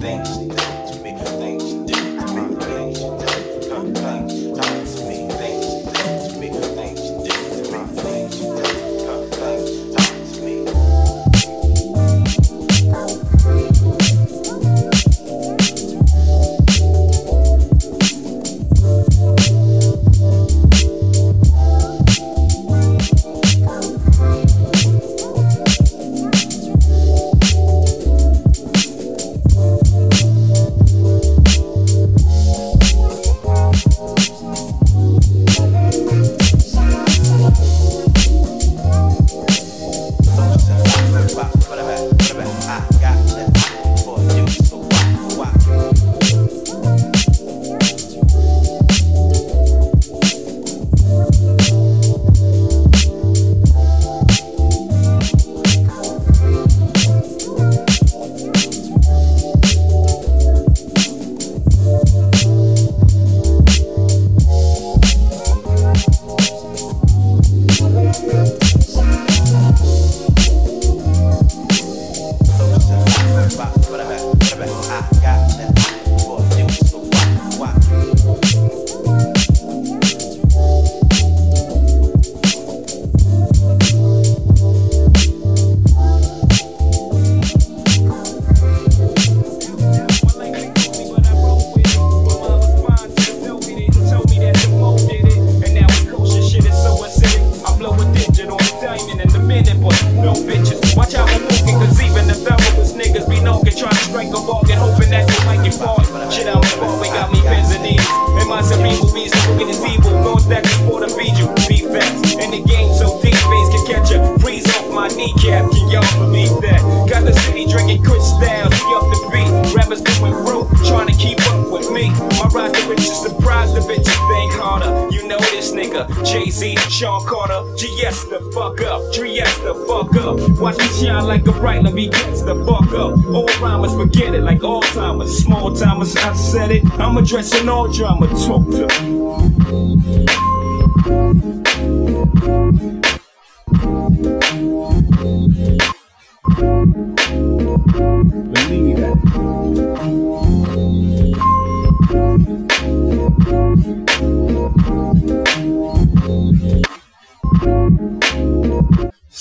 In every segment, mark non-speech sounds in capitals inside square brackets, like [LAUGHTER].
Thanks. Addressing all drama. Talk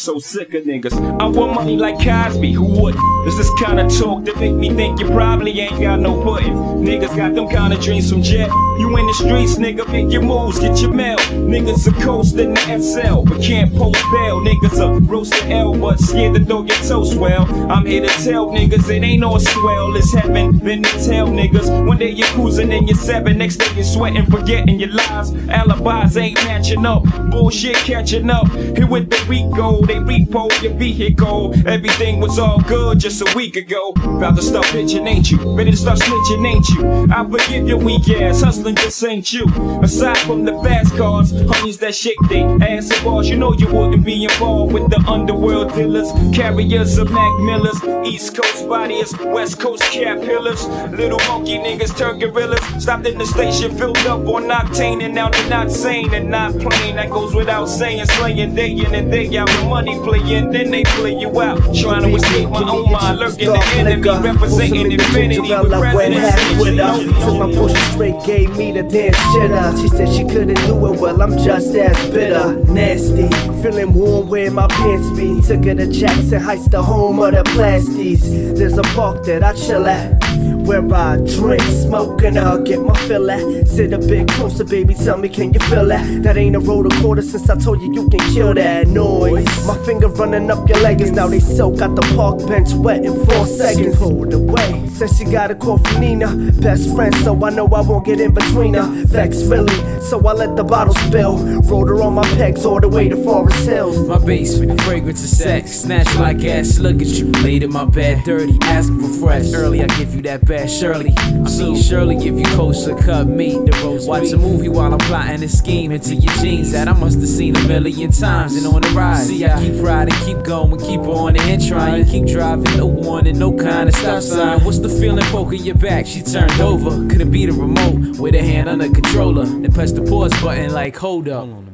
So sick of niggas. I want money like Cosby, who would? This is kind of talk that make me think you probably ain't got no pudding. Niggas got them kind of dreams from jet. You in the streets, nigga, make your moves, get your mail. Niggas are coasting the SL, but can't post bail. Niggas are roasting L, but scared to throw your toast well. I'm here to tell niggas it ain't all swell, it's heaven. Been to tell niggas one day you're cruising in your seven, next day you're sweating, forgetting your lies. Alibis ain't matching up, bullshit catching up. Here with the weak go, they repo your vehicle. Everything was all good just a week ago. About to start bitching, ain't you? Ready to start snitching, ain't you? I forgive your weak ass, hustling just ain't you. Aside from the fast cars, honeys that shake they ass and balls, you know you wouldn't be involved with the underworld dealers, carriers of Mac Millers, East Coast bodies, West Coast cap pillars, little monkey niggas turn gorillas. Stopped in the station, filled up on octane, and now they're not sane and not playing. That goes without saying, slaying day in and day out. The money playing, then they play you out. Trying to escape my own mind, lurking the enemy, representing infinity with presidents. Took my portion straight, gave me the dance jitter. She said she couldn't do it well, I'm just as bitter. Nasty, feeling warm where my pants be. Took her to Jackson Heights, the home of the plasties. There's a park that I chill at. Where I drink, smoke, and I'll get my fill at. Sit a bit closer, baby, tell me, can you feel that? That ain't a roller quarter since I told you you can kill that noise. My finger running up your leggings, now they soak got the park bench wet in four seconds. Pulled away, said she got a call from Nina, best friend, so I know I won't get in between her. Vex really, so I let the bottle spill. Rolled her on my pegs all the way to Forest Hills. My basement, fragrance of sex, snatch like ass. Look at you, laid in my bed, dirty, asking for fresh. Early, I give you that bad Shirley. I seen Shirley if you kosher, cut me. Watch a movie while I'm plotting a scheme into your jeans that I must have seen a million times and on the rise. See, I keep riding, keep going, keep on and trying, keep driving, no warning, no kind of stop sign. What's the feeling poking your back? She turned over, couldn't be the remote with a hand on the controller. Then press the pause button like, hold up.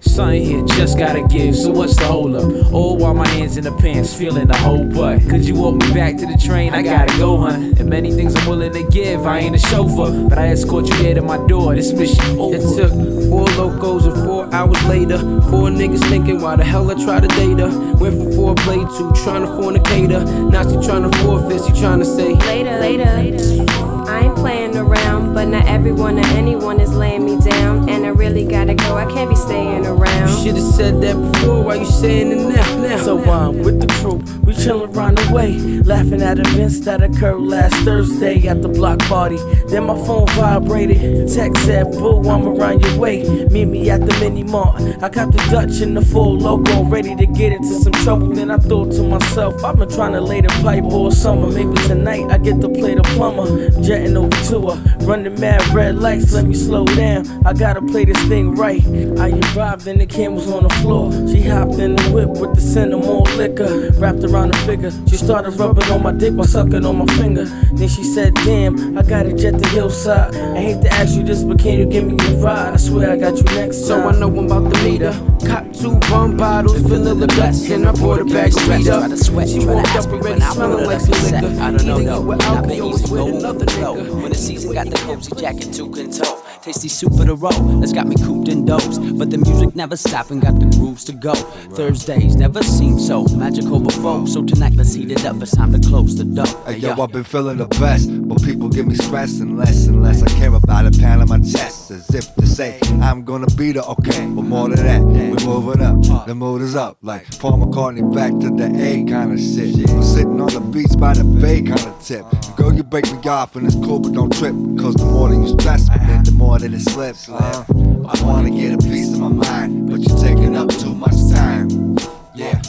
Something here just gotta give, so what's the hold up? All while my hands in the pants, feeling the whole butt. Could you walk me back to the train? I gotta go, hun. And many things I'm willing to give, I ain't a chauffeur. But I escort you here to my door, this mission over. It took Four Lokos and four hours later. Four niggas thinking why the hell I try to date her. Went from four play to trying to fornicate her. Now she trying to forfeit, she trying to say later, later, later. I ain't playing around, but not everyone or anyone is laying me down. And I really gotta go, I can't be staying around. You should've said that before, why you saying it now? now? So I'm um, with the crew, we chillin' around the way, laughing at events that occurred last Thursday at the block party. Then my phone vibrated, the text said, Boo, I'm around your way. Meet me at the mini mart. I got the Dutch in the full logo, ready to get into some trouble. Then I thought to myself, I've been trying to lay the pipe all summer. Maybe tonight I get to play the plumber. Jetting over to her, running mad red lights, let me slow down. I gotta play this thing right. I arrived and the cameras on the floor. She hopped in the whip with the scent of more liquor wrapped around her figure. She started rubbing on my dick while sucking on my finger. Then she said, Damn, I gotta jet the hillside. I hate to ask you this, but can you give me a ride? I swear I got you next. So I know I'm about to meet her. Cop two rum bottles, vanilla Dutch, and I brought her back sweet up. She walked up already smelling like some liquor. I don't know though. Not many with another nigga. When season got the cozy jacket to control. Tasty soup for the roll, that's got me cooped in doze. But the music never stop and got the grooves to go. Thursdays never seem so magical before. So tonight let's heat it up, it's time to close the door. Hey, yo, I've been feeling the best, but people give me stress and less and less. I care about a pound on my chest, as if to say I'm gonna be the Okay, but more than that, we moving up. The mood is up, like Paul McCartney back to the A kind of shit. I'm sitting on the beach by the bay kind of tip. Girl, you break me off and it's cool, but don't trip. Cause the more that you stress me, the more that it slips. Uh, I wanna get a piece of my mind, but you're taking up too much time. Yeah,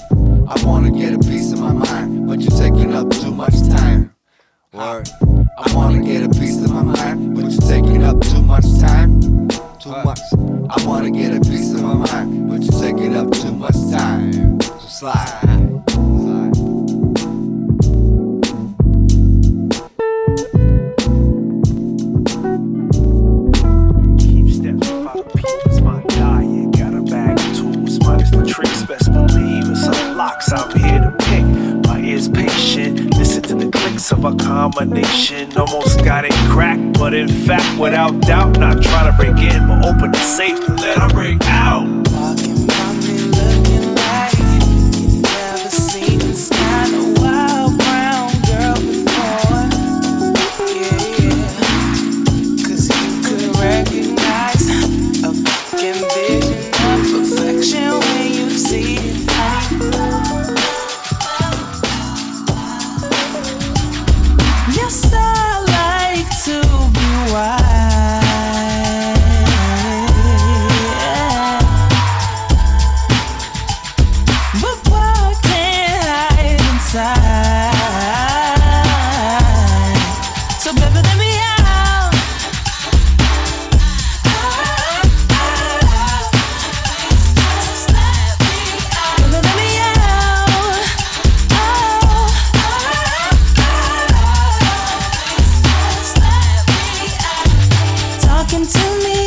I wanna get a piece of my mind, but you're taking up too much time. Word. I wanna get a piece of my mind, but you're taking up too much time. Too much. I wanna get a piece of my mind, but you're taking up too much time. So slide. slide. Of a combination. Almost got it cracked, but in fact, without doubt, not trying to break in, but open the safe to let her break out. Talking to me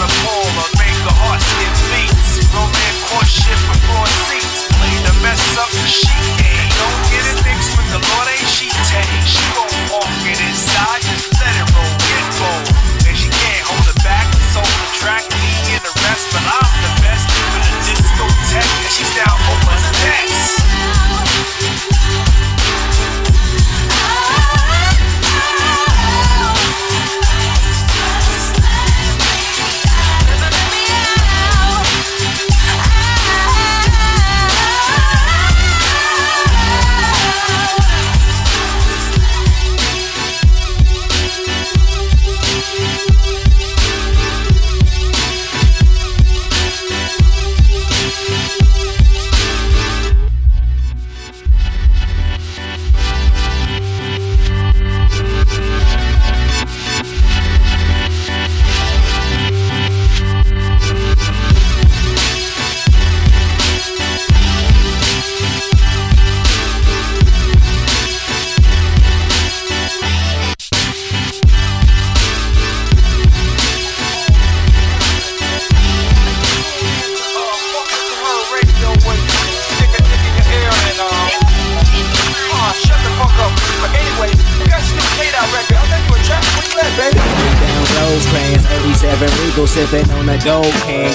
Just wanna pull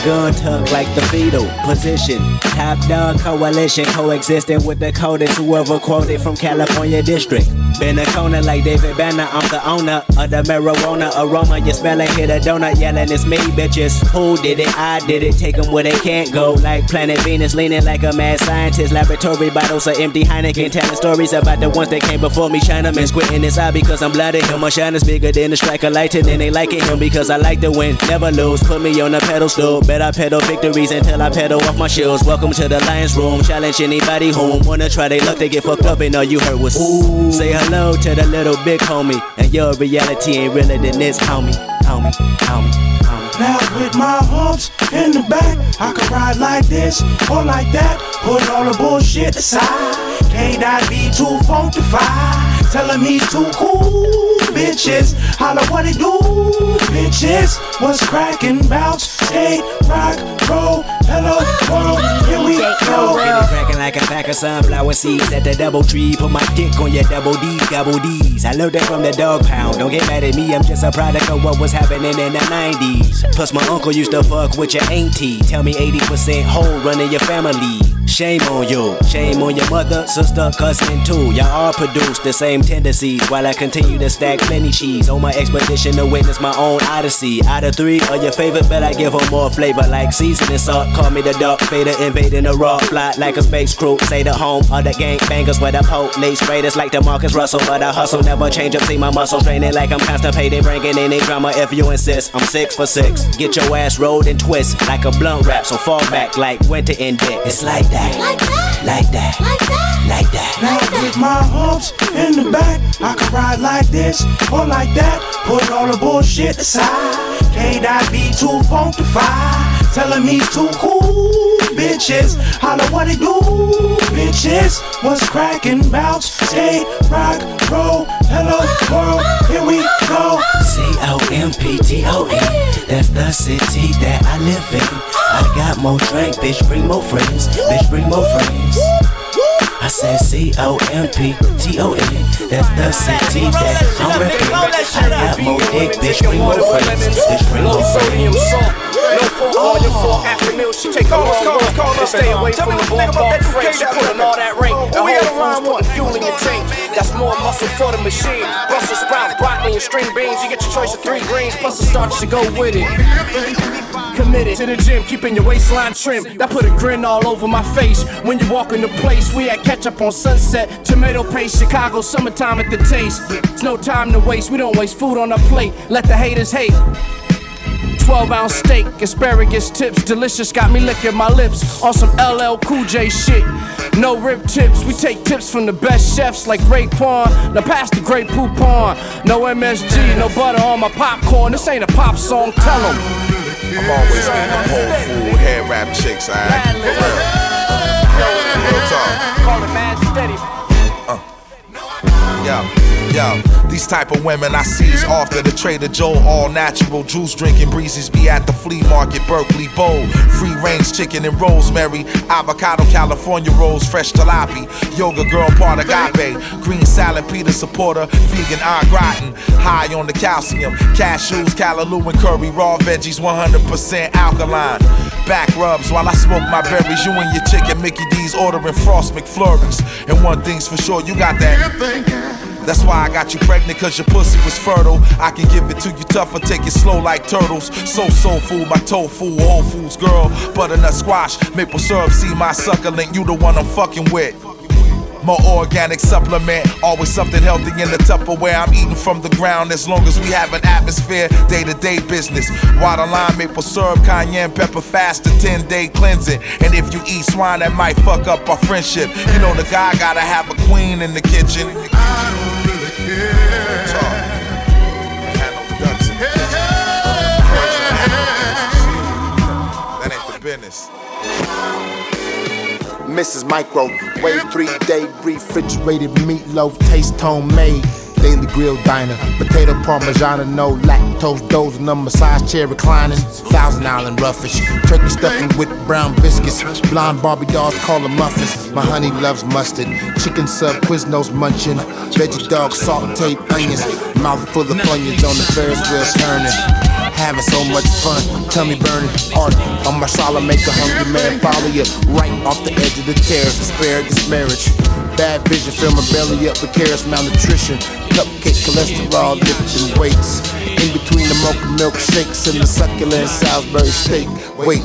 gun tucked like the fetal position. Top dog coalition coexisting with the coldest whoever quoted from California district been a corner like David Banner I'm the owner of the marijuana aroma. You smell it hit a donut yelling it's me bitches. Who did it? I did it. Take them where they can't go. Like planet Venus leaning like a mad scientist. Laboratory bottles of empty. Heineken telling stories about the ones that came before me. Chinaman squinting inside because I'm blooded him my shine is bigger than the strike of lightning and they like it him because I like to win. Never lose. Put me on a pedestal bet I pedal victories until I pedal off my shoes. Welcome to the lion's room. Challenge anybody who wanna try. They luck they get fucked up and all you heard was ooh. Say hello to the little big homie and your reality ain't realer than this homie homie homie homie Now with my humps in the back, I can ride like this or like that. Put all the bullshit aside. Can't I be too funkified? Tell me he's too cool, bitches. Holla what it do, bitches. What's cracking? Bounce, skate, rock, roll, hello, world. Here we go. Get it cracking like a pack of sunflower seeds at the double tree. Put my dick on your double D, double D's. I learned that from the dog pound. Don't get mad at me, I'm just a product of what was happening in the 90s. Plus, my uncle used to fuck with your auntie. Tell me 80% whole running your family. Shame on you, shame on your mother, sister, cousin too. Y'all all produce the same tendencies while I continue to stack plenty cheese on my expedition to witness my own odyssey. Out of three are your favorite, but I give them more flavor like seasoning salt. Call me the dark fader, invading the raw fly like a space crew. Say the home of the gang bangers where the police raiders like the Marcus Russell, but I hustle never change up. See my muscles training like I'm constipated, bringing any drama if you insist. I'm six for six. Get your ass rolled and twist like a blunt wrap, so fall back like winter in dick. It's like that, like that, like that, like that, like that. Now with my humps in the back, I can ride like this or like that. Put all the bullshit aside. Can't I be too funkified? Tell him he's too cool, bitches. Holla what it do, bitches. What's cracking? Bounce, skate, rock, roll, hello world. Here we go. C O M P T O N. That's the city that I live in. I got more drink, bitch, bring more friends. Bitch, bring more friends. I said C O M P T O N. That's the city that I'm reppin'. I got more dick, bitch, bring more friends. Bitch, bring more friends. Pork on oh. your fork after meal. She take a long walk and stay away from the ballpark frame. She putting all that rain. Oh, the whole food's putting fuel in your tank. That's more muscle for the machine. Brussels sprouts, broccoli, and string beans. You get your choice of three greens plus the starch to go with it. Committed to the gym, keeping your waistline trim. That put a grin all over my face when you walk in the place. We had ketchup on sunset, tomato paste, Chicago summertime at the taste. It's no time to waste. We don't waste food on our plate. Let the haters hate. 12 ounce steak, asparagus tips, delicious, got me licking my lips. On some LL Cool J shit. No rib tips, we take tips from the best chefs like Ray Raekwon. Now pass the Grey Poupon. No MSG, no butter on my popcorn. This ain't a pop song, tell them. I'm always eating whole food, hair wrap chicks? For real. Real talk. Call it mad steady. Uh. Yo, yo, these type of women I seize after the Trader Joe all natural juice drinking breezes be at the flea market, Berkeley Bowl. Free range chicken and rosemary, avocado California rolls, fresh jalopy, yoga girl part agape, green salad Peter supporter, vegan au gratin, high on the calcium, cashews, callaloo and curry, raw veggies, 100% alkaline. Back rubs while I smoke my berries. You and your chicken Mickey D's ordering Frost McFlurries. And one thing's for sure, you got that. That's why I got you pregnant, cause your pussy was fertile. I can give it to you tough or take it slow like turtles. So soul food, my tofu, Whole Foods girl. Butternut squash, maple syrup, see my succulent, you the one I'm fucking with. More organic supplement, always something healthy in the Tupperware. I'm eating from the ground as long as we have an atmosphere, day to day business. Water lime, maple syrup, cayenne pepper, fast to 10 day cleansing. And if you eat swine, that might fuck up our friendship. You know, the guy gotta have a queen in the kitchen. Talk. Had no ducks in the. That ain't the business. Mrs. Micro, wave three day refrigerated meatloaf, taste homemade. Daily grill diner, potato parmesan, no lactose, dozing on massage chair reclining. Thousand Island roughish, turkey stuffing with brown biscuits. Blonde Barbie dolls call them muffins. My honey loves mustard, chicken sub Quiznos munching. Veggie dog salt tape onions, mouth full of onions on the Ferris wheel turning having so much fun. Tummy burning, art on my solid make a hungry man follow you right off the edge of the terrace. Asparagus marriage, bad vision, fill my belly up with carrots, malnutrition, cupcake cholesterol, lifting weights. In between the mocha milk shakes and the succulent Salisbury steak. Wait,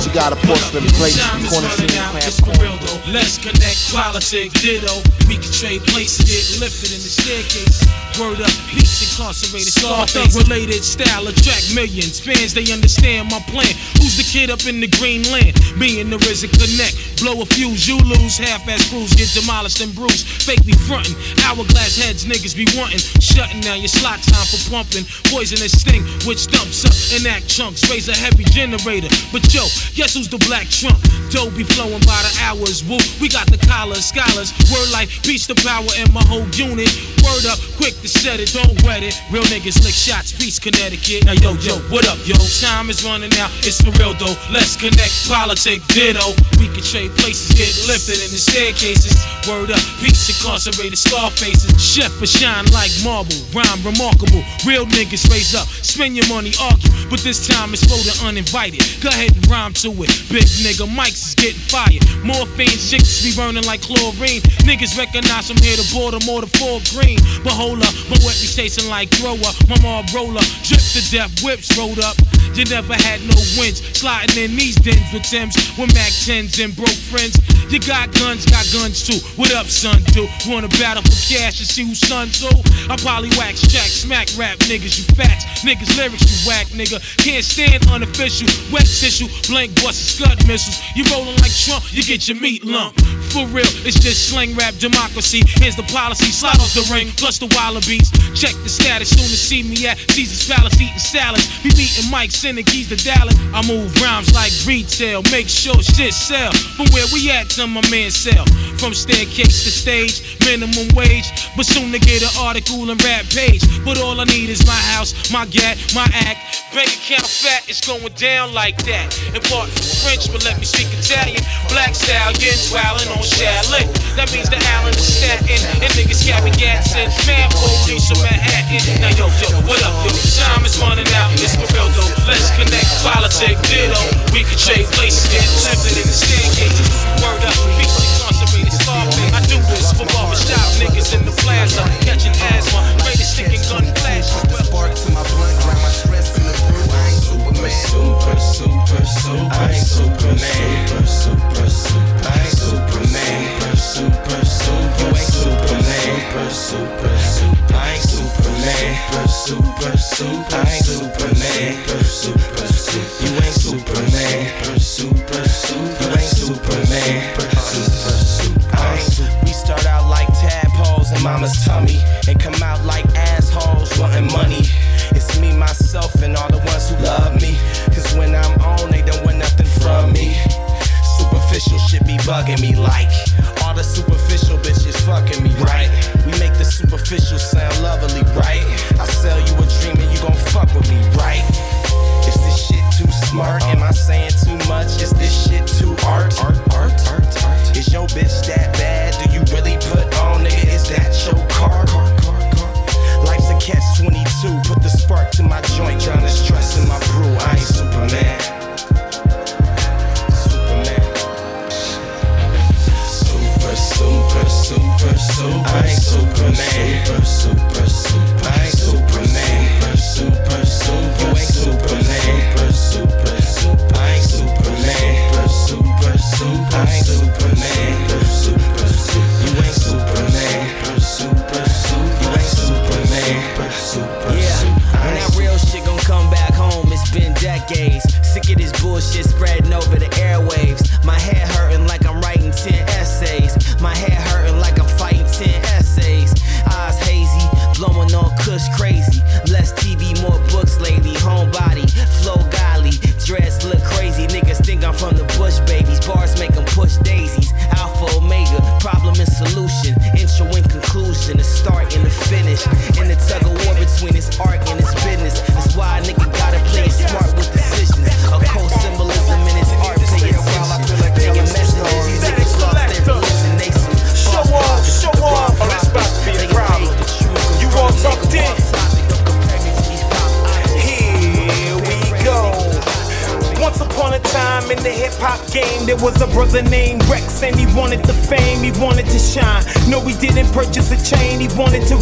she got a porcelain plate, corner sheen, It's for real though. Let's connect politic, ditto. We can trade places, get lifted in the staircase. Word up, peace incarcerated, Scarface related style attract millions. Fans, they understand my plan. Who's the kid up in the green land? Me and the RZA connect. Blow a fuse, you lose. Half-ass crews get demolished and bruised. Fake me frontin'. Hourglass heads, niggas be wantin'. Shutting down your slot time for pumping. Poisonous sting, which dumps up and act chunks. Raise a heavy generator. But yo, guess who's the black trump? Dough be flowing by the hours. Woo, we got the collars, scholars. Word like peace to power in my whole unit. Word up, quick to set it, don't wet it. Real niggas lick shots, peace, Connecticut. Now yo, yo, what up, yo? Time is running out, it's for real though. Let's connect, politic, ditto. We can trade places, get lifted in the staircases. Word up, peace, incarcerated scar faces. Chef for shine like marble, rhyme remarkable. Real niggas raise up, spend your money, argue. But this time it's for the uninvited. Go ahead and rhyme to it. Big nigga, mics is getting fired. Morphine chicks be burning like chlorine. Niggas recognize from here to Baltimore to Fort Greene. But hold up, my tasting like thrower. My mom roller, drip to death, whips rolled up. You never had no wins. Sliding in these dens with Tims, with Mac 10s and broke friends. You got guns, got guns too. What up, son? Do wanna battle for cash and see who's son too? I probably wax jack, smack rap niggas, you fats. Niggas lyrics, you whack nigga. Can't stand unofficial, wet tissue, blank busts, scud missiles. You rolling like Trump, you get your meat lump. For real, it's just slang rap democracy. Here's the policy, slide off the ring, plus the wallabies. Check the status, soon to see me at Caesar's Palace eating salads. Be meeting Mike, keys to Dallas. I move rhymes like retail, make sure shit sell. From where we at to my man sell. From staircase to stage, minimum wage. But soon to get an article and rap page. But all I need is my house, my gat, my act. Bank account fat, it's going down like that. In part French, but let me speak Italian. Black stallions wildin' on Shaolin. That means the Allen is statin'. And niggas capping gas and man police from Manhattan. Now yo, yo, what up, yo? Time is running out, it's though. Let's connect, politic, ditto. We can trade places, get lifted in the staircase. Word up, peace incarcerated, Scarface. I do this for barbershop niggas in the plaza. Catching asthma, greatest stinking gun flash. Spark to my blunt, grind my stress in the brew. I ain't Superman. Super, super, super, I ain't Superman. Super, super, super,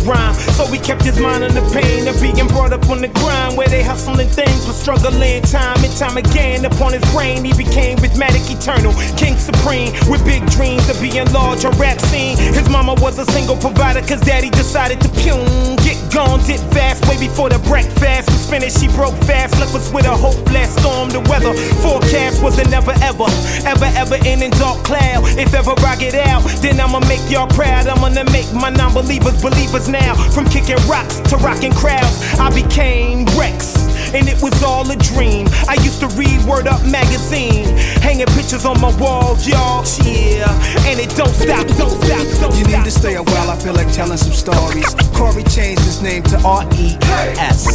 rhyme. So he kept his mind on the pain of being brought up on the grind, where they hustling things, was struggling time and time again. Upon his brain, he became rhythmic, eternal, king supreme, with big dreams of being large on rap scene. His mama was a single provider, cause daddy decided to pune, get gone, did fast, way before the breakfast was finished. She broke fast, left us with a hopeless storm. The weather forecast was a never ever, ever ever ending dark cloud. If ever I get out, then I'ma make y'all proud. I'm gonna make my non-believers believers now. From kicking rocks to rocking crowds, I became REKS. And it was all a dream. I used to read Word Up magazine, hanging pictures on my wall, y'all. Yeah, and it don't stop, don't stop, don't You stop. need to stay a while, I feel like telling some stories. Corey changed his name to R-E-S.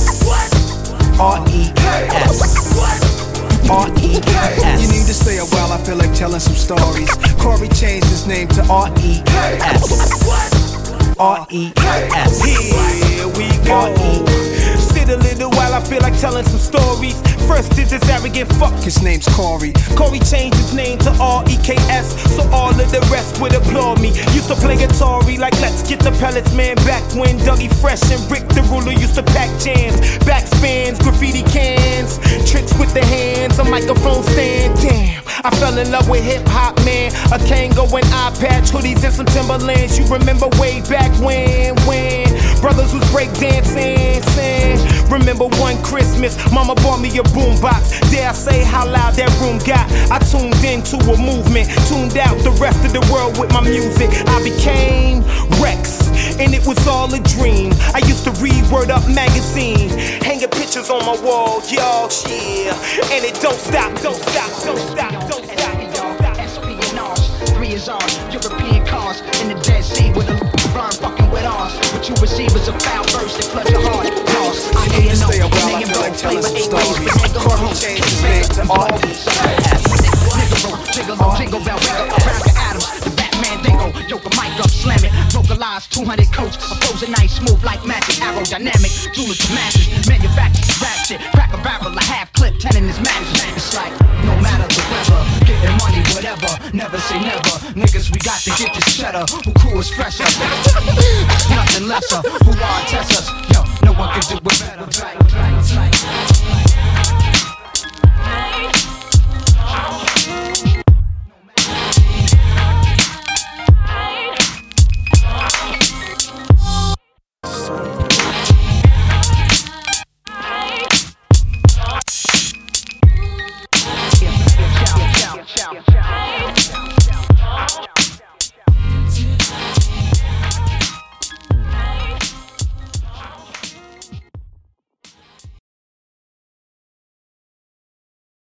R-E-S. R-E-S. You need to stay a while, I feel like telling some stories. Corey changed his name to R-E-S. R-E-S. Here we go. Sit a little while, I feel like telling some stories. First is this arrogant fuck. His name's Corey. Corey changed his name to R-E-K-S, so all of the rest would applaud me. Used to play guitar like Let's Get the Pellets Man back when Dougie Fresh and Rick the Ruler used to pack jams, backspins, graffiti cans, tricks with the hands, a microphone stand. Damn, I fell in love with hip hop, man. A Kangol and eye patch, hoodies and some Timberlands. You remember way back when, when brothers was breakdancing, Remember one Christmas, mama bought me a boombox. Dare I say how loud that room got? I tuned into a movement, tuned out the rest of the world with my music. I became REKS, and it was all a dream. I used to read Word Up magazine, hanging pictures on my wall, y'all. Yeah, and it don't stop, don't stop, don't stop, don't stop. Three is ours, European cars in the Dead Sea with a burn fucking with ours. What you receive is a foul verse that floods your heart. Lost, I You need to stay a while, I feel like telling some stories. Changed his name to R-E-S. Jiggle, jingle bell, wiggle around the atoms. The Batman dingo, yoke a mic up, slam it. Vocalize 200 coats, a frozen ice, smooth like magic, aerodynamic. Jewelers to masses, manufactured rap shit. Crack a barrel, a half clip, ten in his mattress. It's like, no matter the weather, getting money, whatever. Never say never. Niggas, we got to get this cheddar. Who is fresher? [LAUGHS] Nothing lesser. Who are test